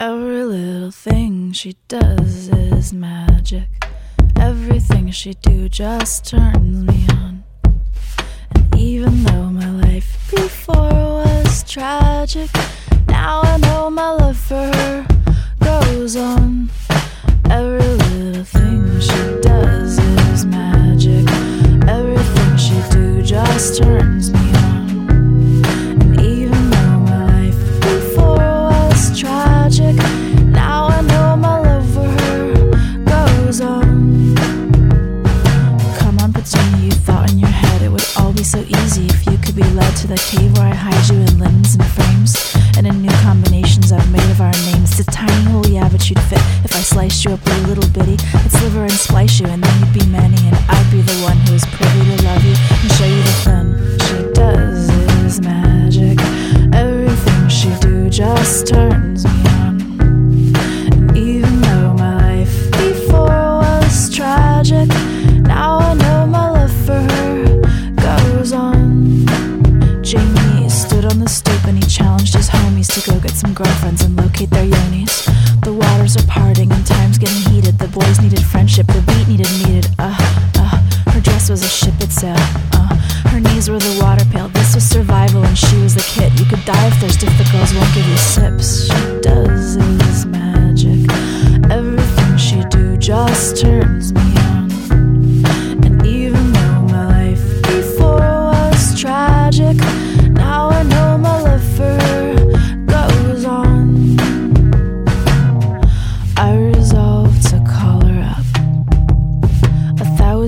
Every little thing she does is magic. Everything she do just turns me on. And even though my life before was tragic, now I know my love for her goes on. Every little thing she does is magic. Everything she do just turns me you'd fit if I sliced you up a little bitty. I'd sliver and splice you, and then you'd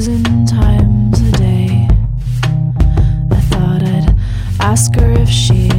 thousand times a day. I thought I'd ask her if she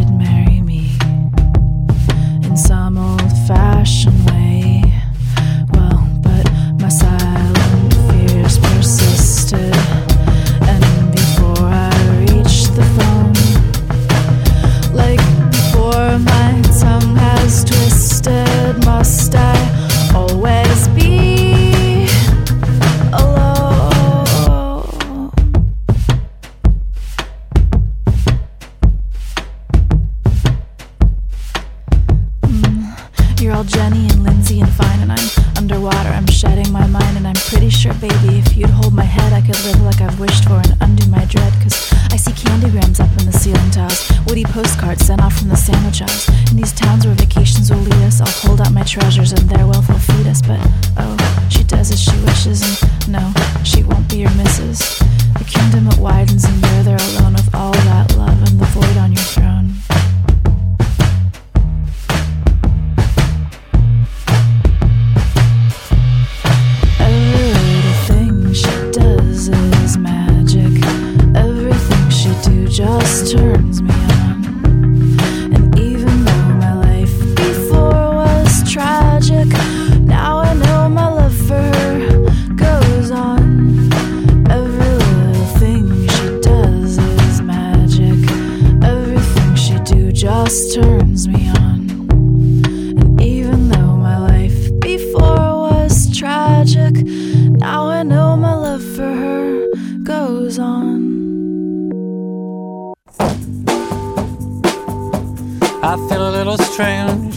I feel a little strange.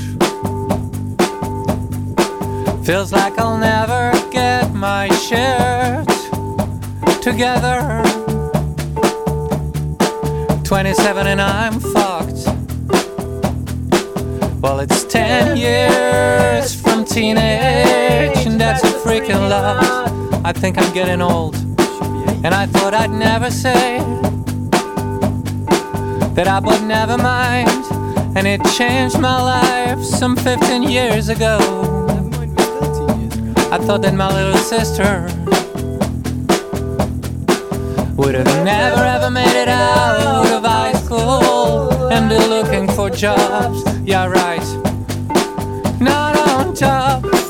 Feels like I'll never get my shit together. 27 and I'm fucked. Well, it's 10 years from teenage, and that's a freaking lot. I think I'm getting old, and I thought I'd never say that I would never mind and it changed my life some 15 years ago. I thought that my little sister would have never ever made it out of high school and be looking for jobs. Yeah, right. Not on top.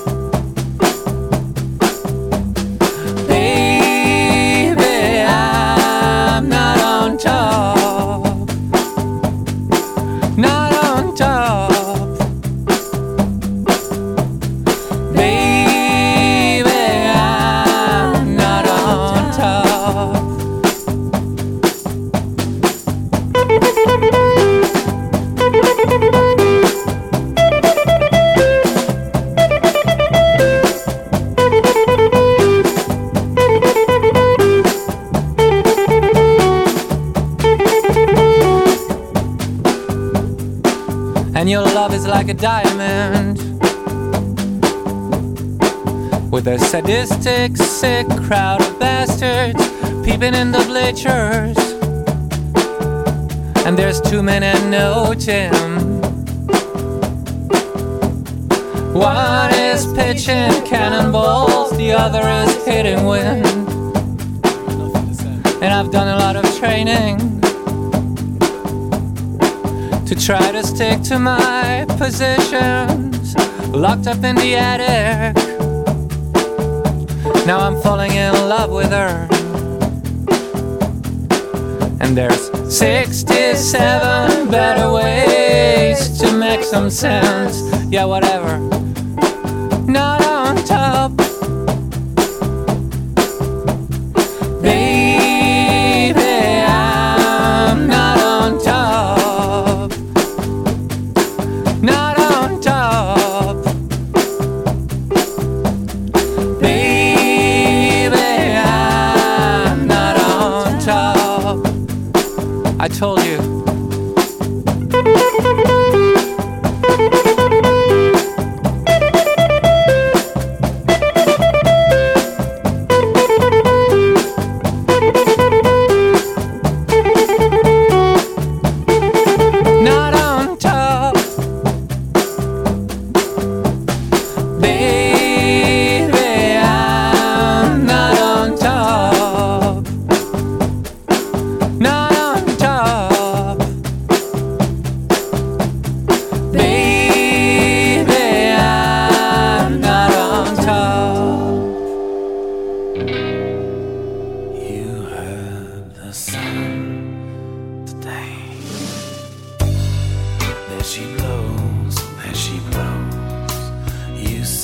like a diamond. With a sadistic, sick crowd of bastards peeping in the bleachers. And there's two men and no Jim. One is pitching cannonballs, the other is hitting wind. And I've done a lot of training to try to stick to my positions. Locked up in the attic. Now I'm falling in love with her. And there's 67 better ways to make some sense. Yeah, whatever.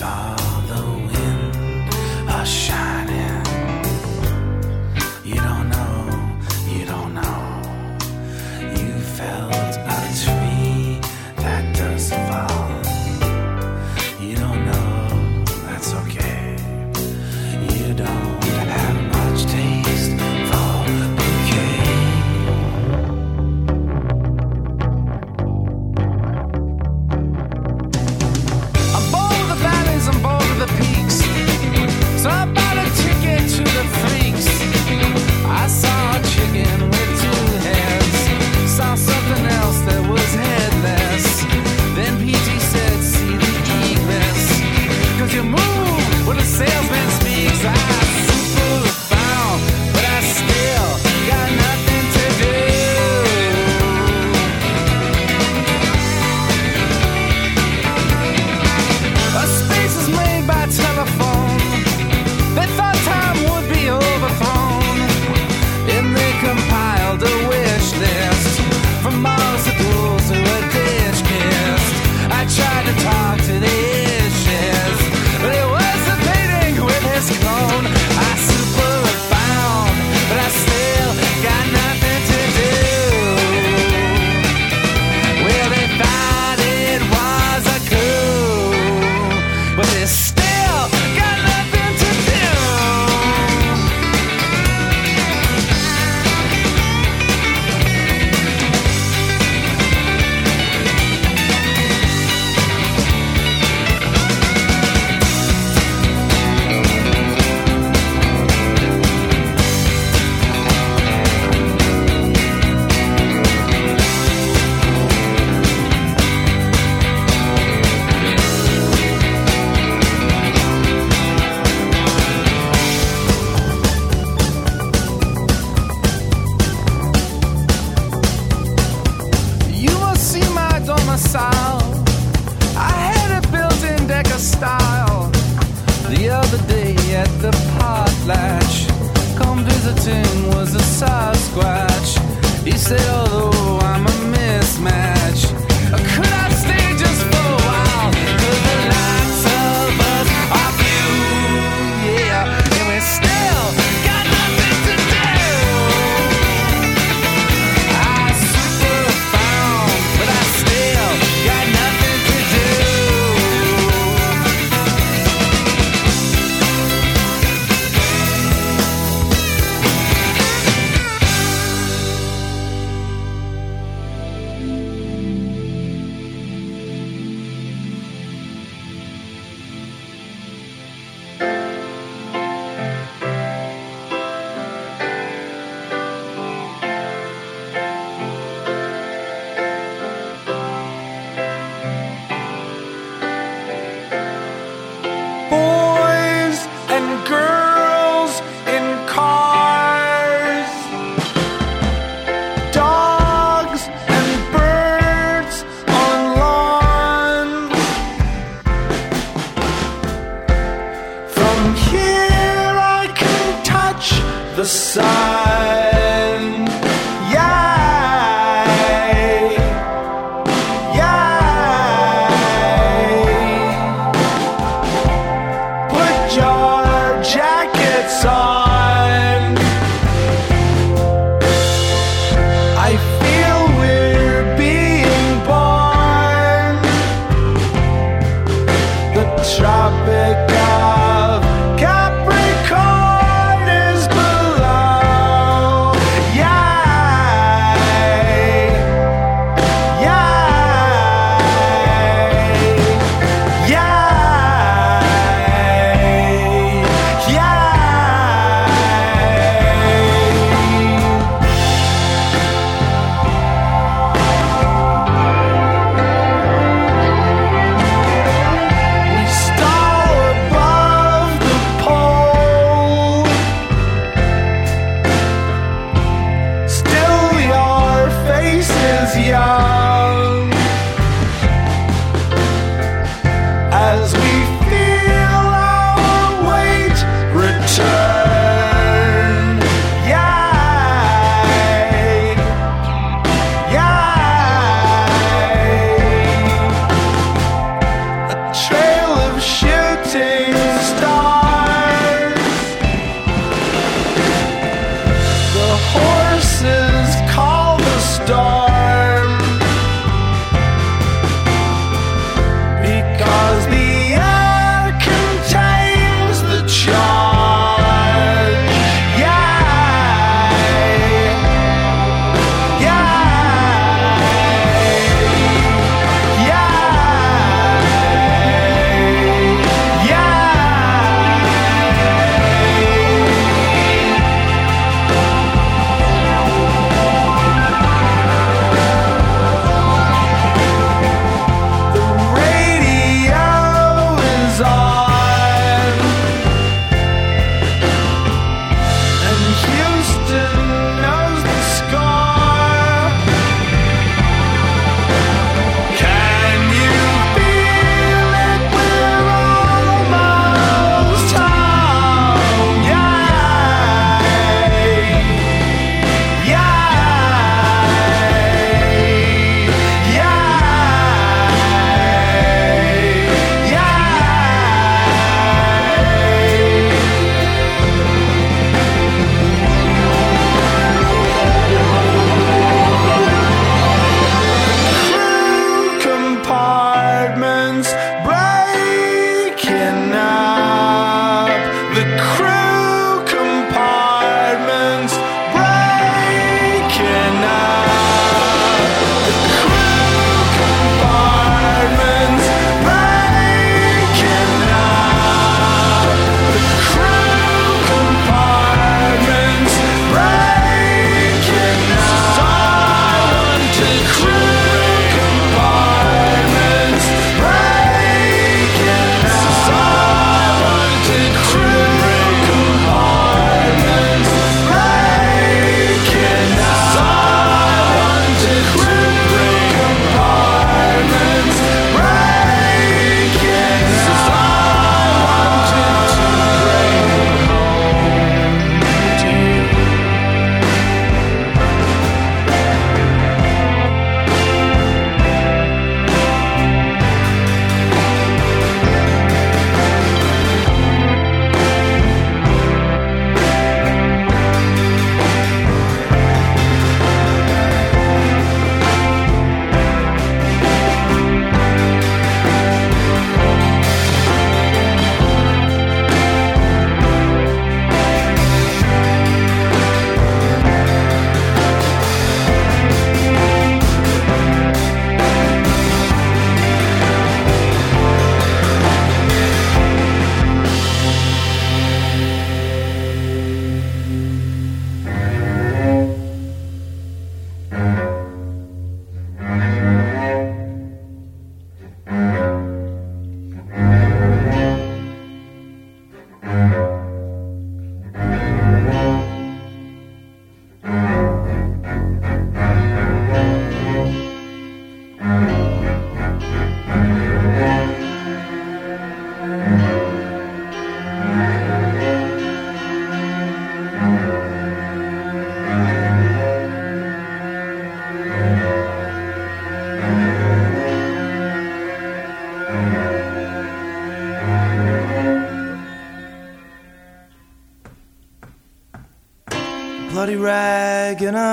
사.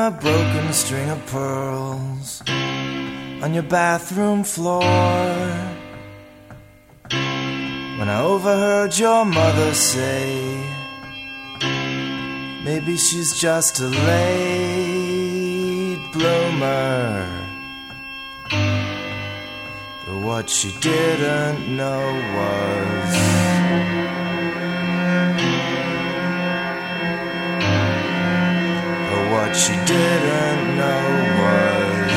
A broken string of pearls on your bathroom floor. When I overheard your mother say, maybe she's just a late bloomer. But what she didn't know was. She didn't know was.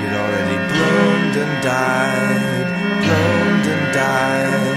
You'd already bloomed and died, bloomed and died,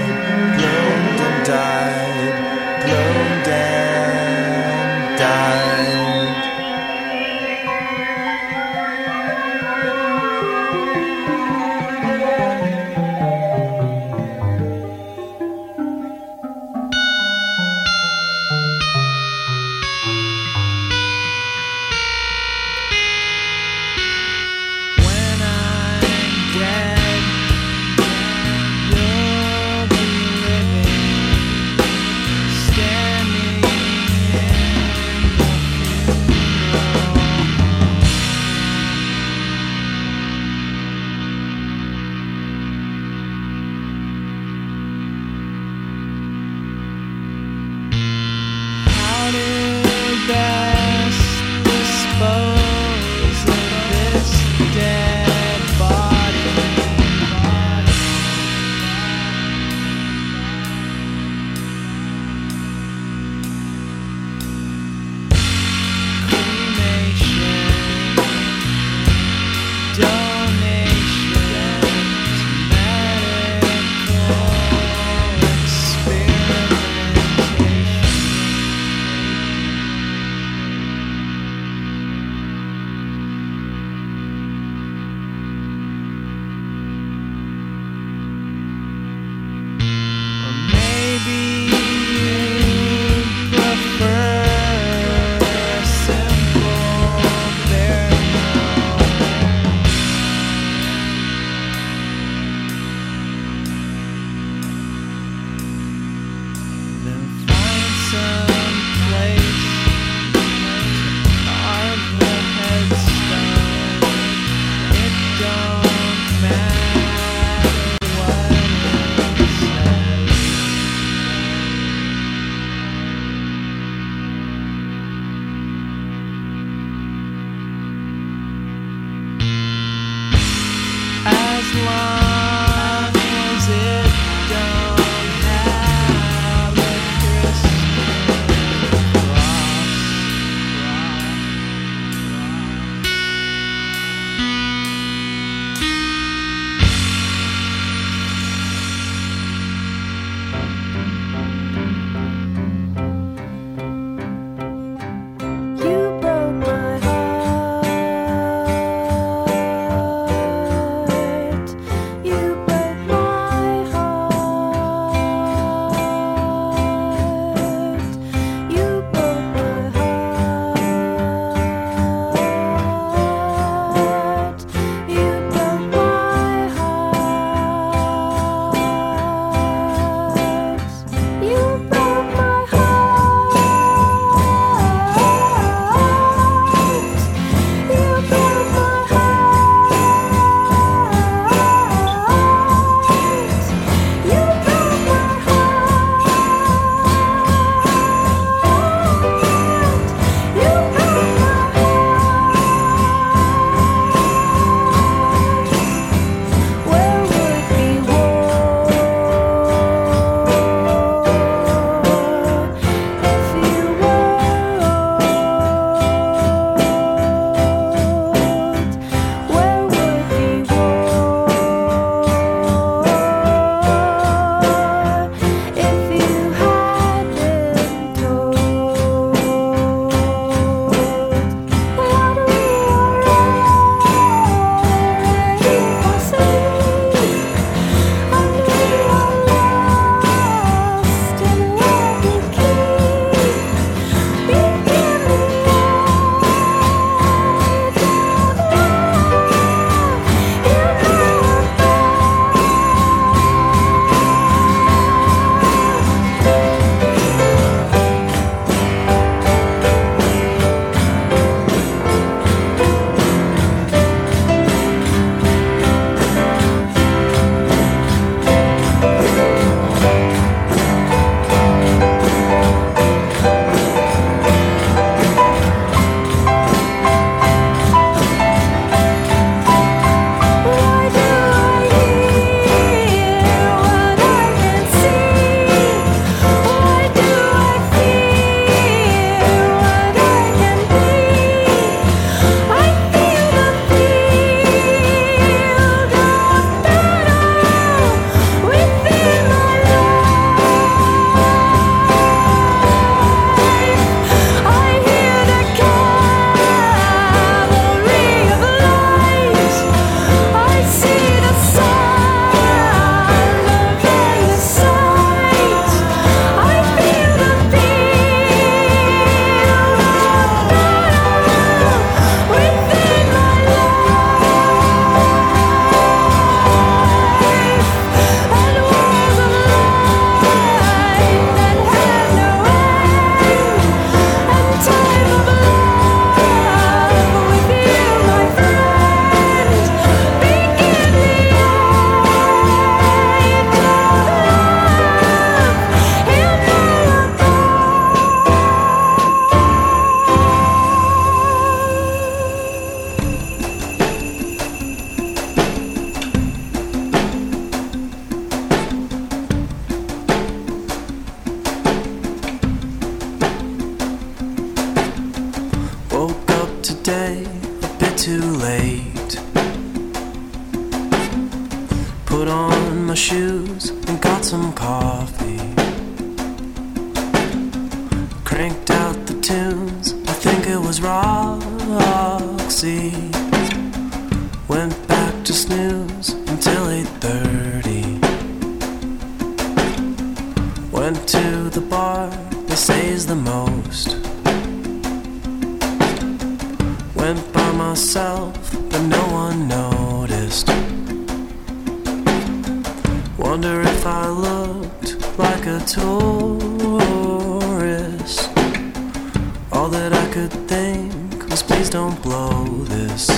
all that I could think was please don't blow this.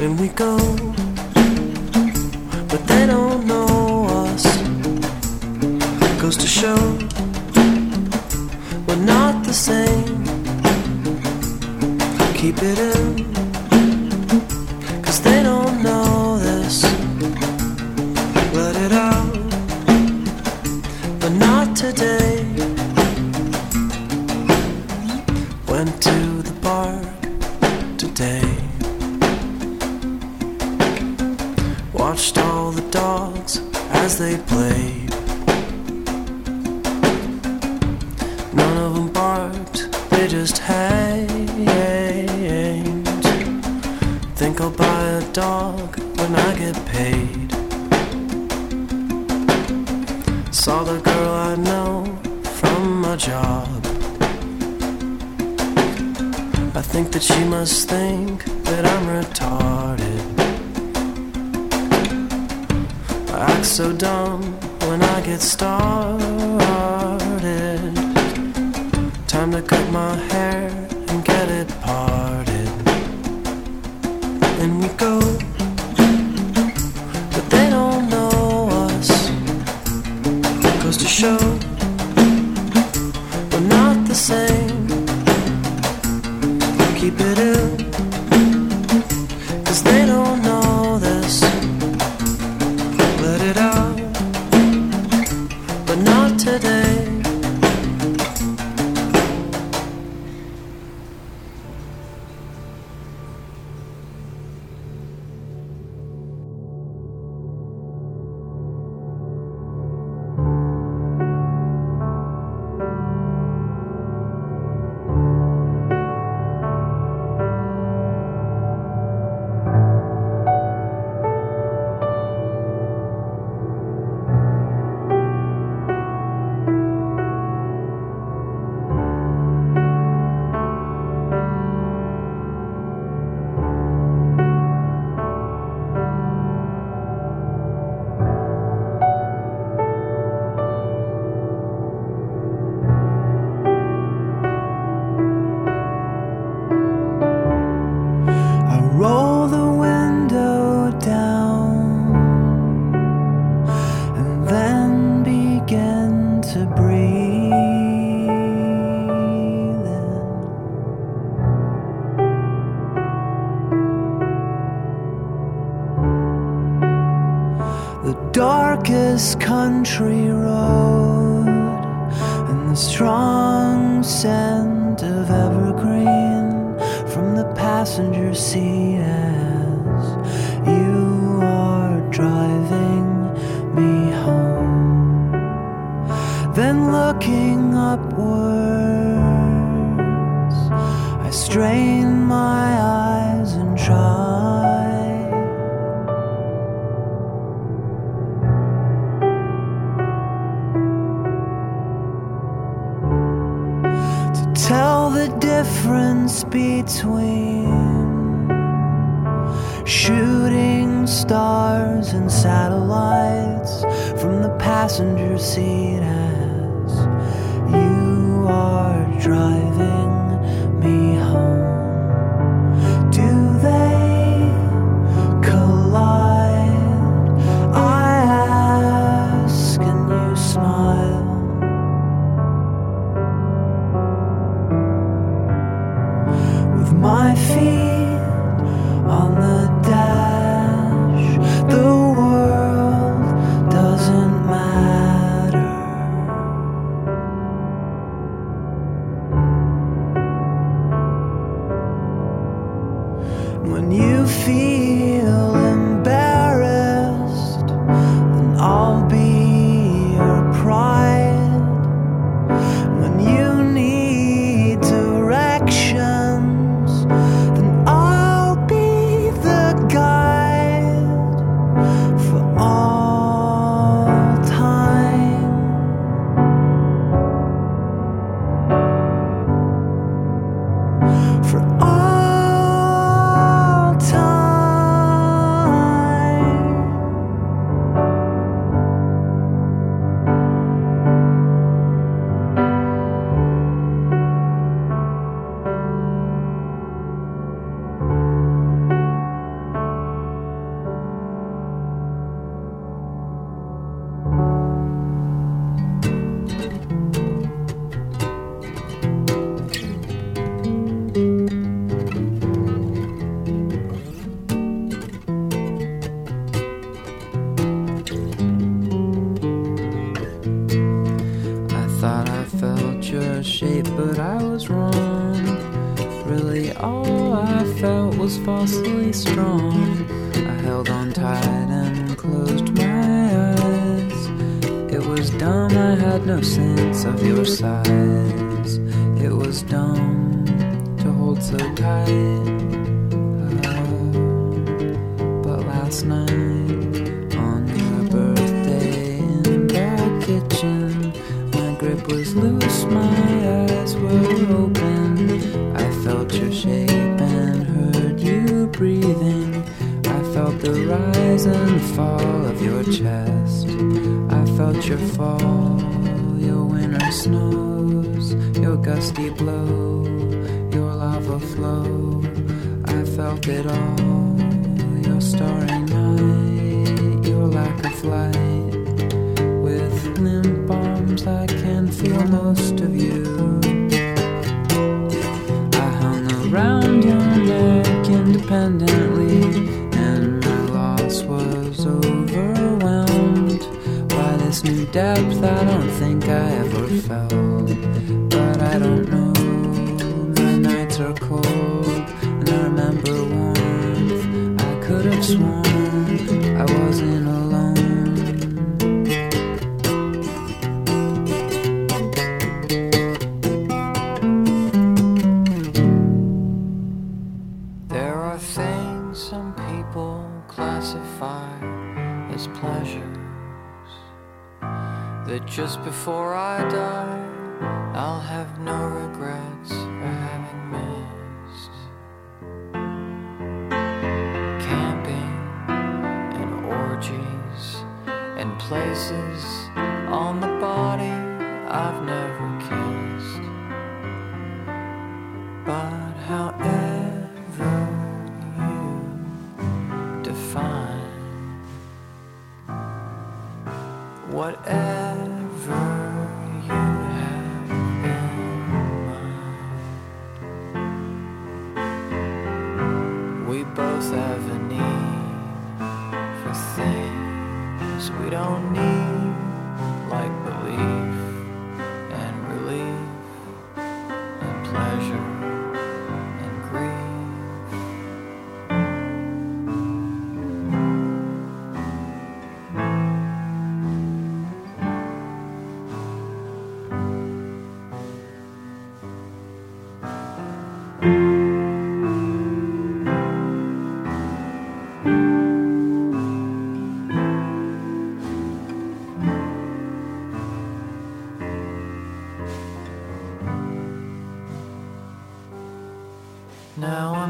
And we go, but they don't know us. Goes to show we're not the same. Keep it in. stars and satellites from the passenger seat as you are driving. But I was wrong. Really, all I felt was falsely strong. I held on tight and closed my eyes. It was dumb, I had no sense of your size. It was dumb to hold so tight. Ah, but last night, rise and fall of your chest. I felt your fall, your winter snows, your gusty blow, your lava flow. I felt it all, your starry night, your lack of light. With limp arms, I can feel most of you. I hung around your neck independently, depth I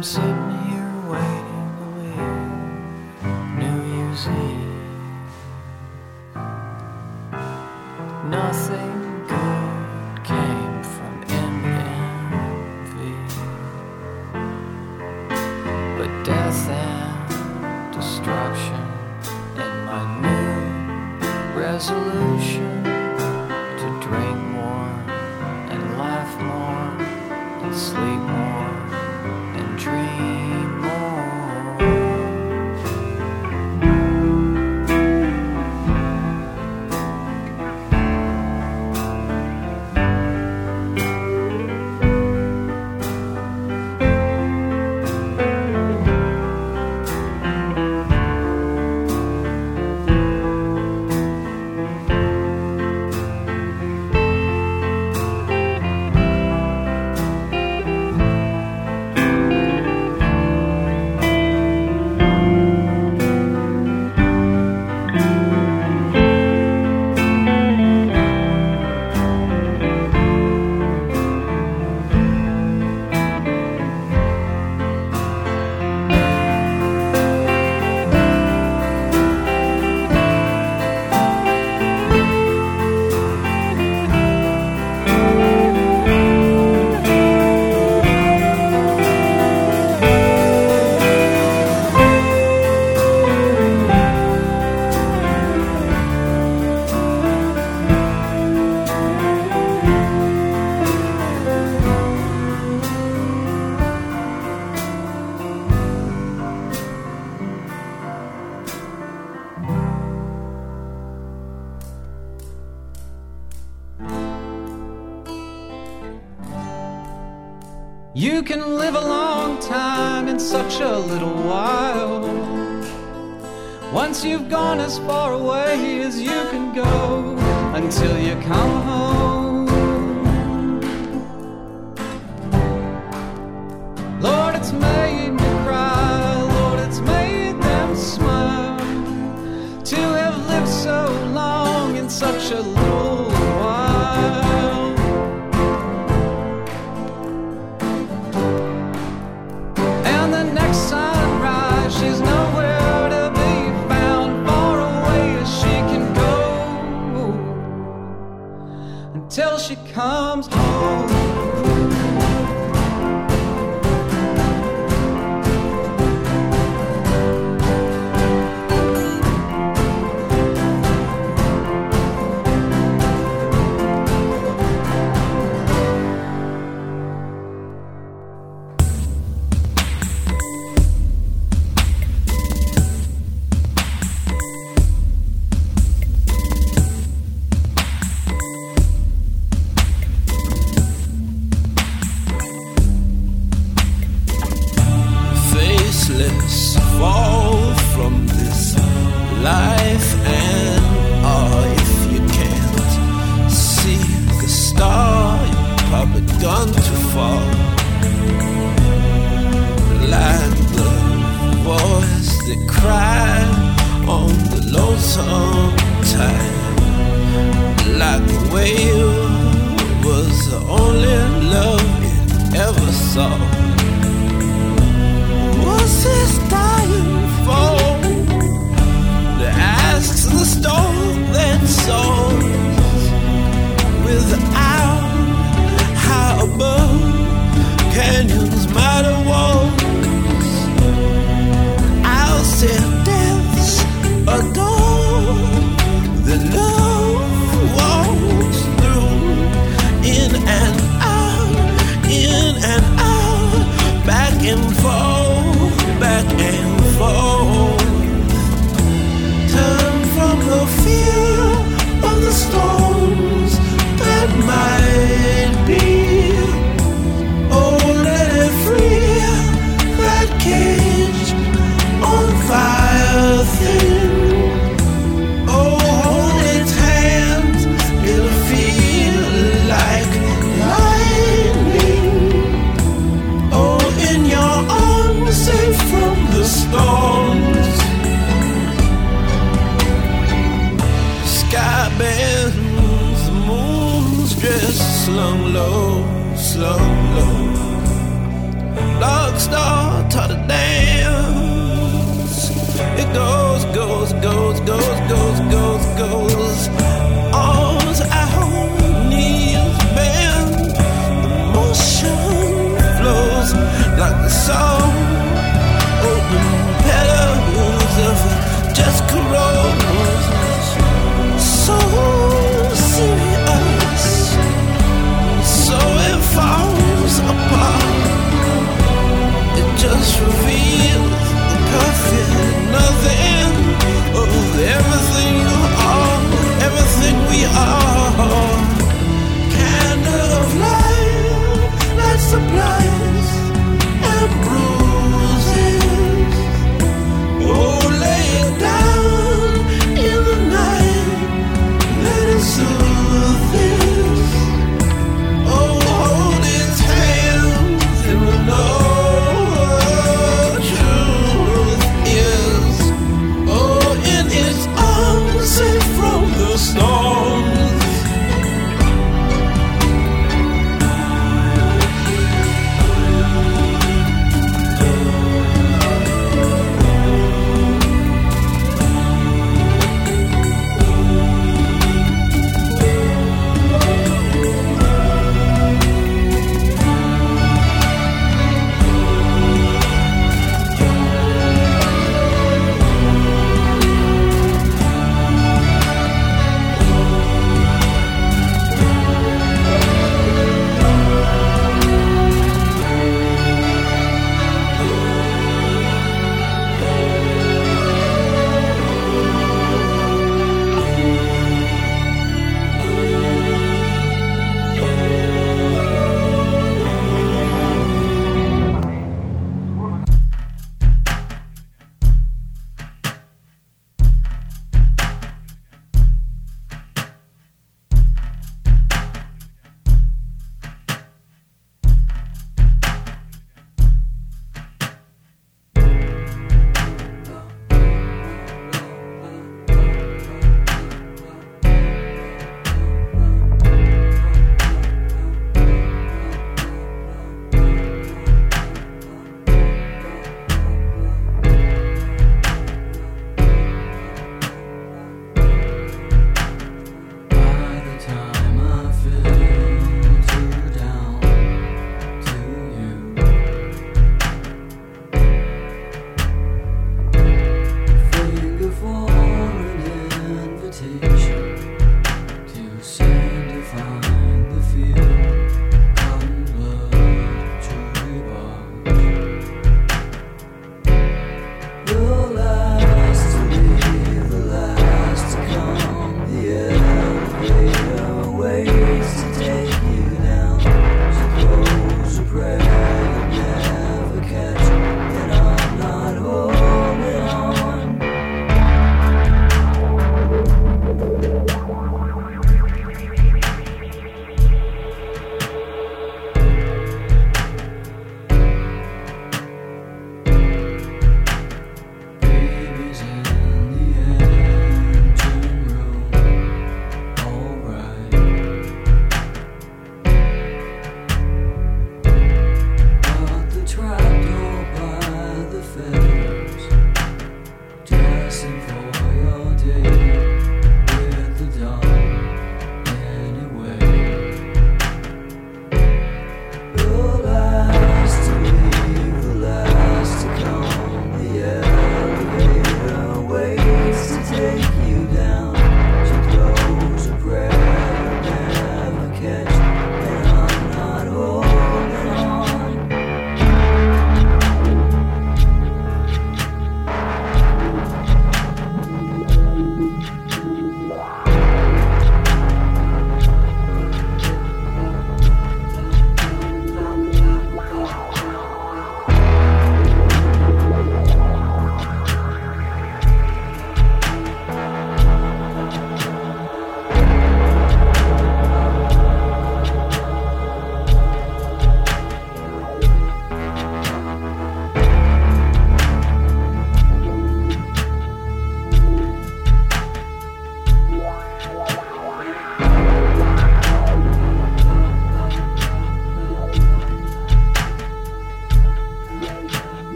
I'm sitting can live a long time in such a little while. Once you've gone as far away as you can go until you come home. Lord, it's made me cry. Lord, it's made them smile to have lived so long in such a little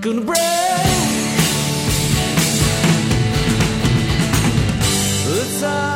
Gonna break the town.